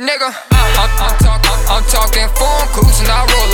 nigga. I'm, I'm, talk, I'm, I'm talking phone calls and I roll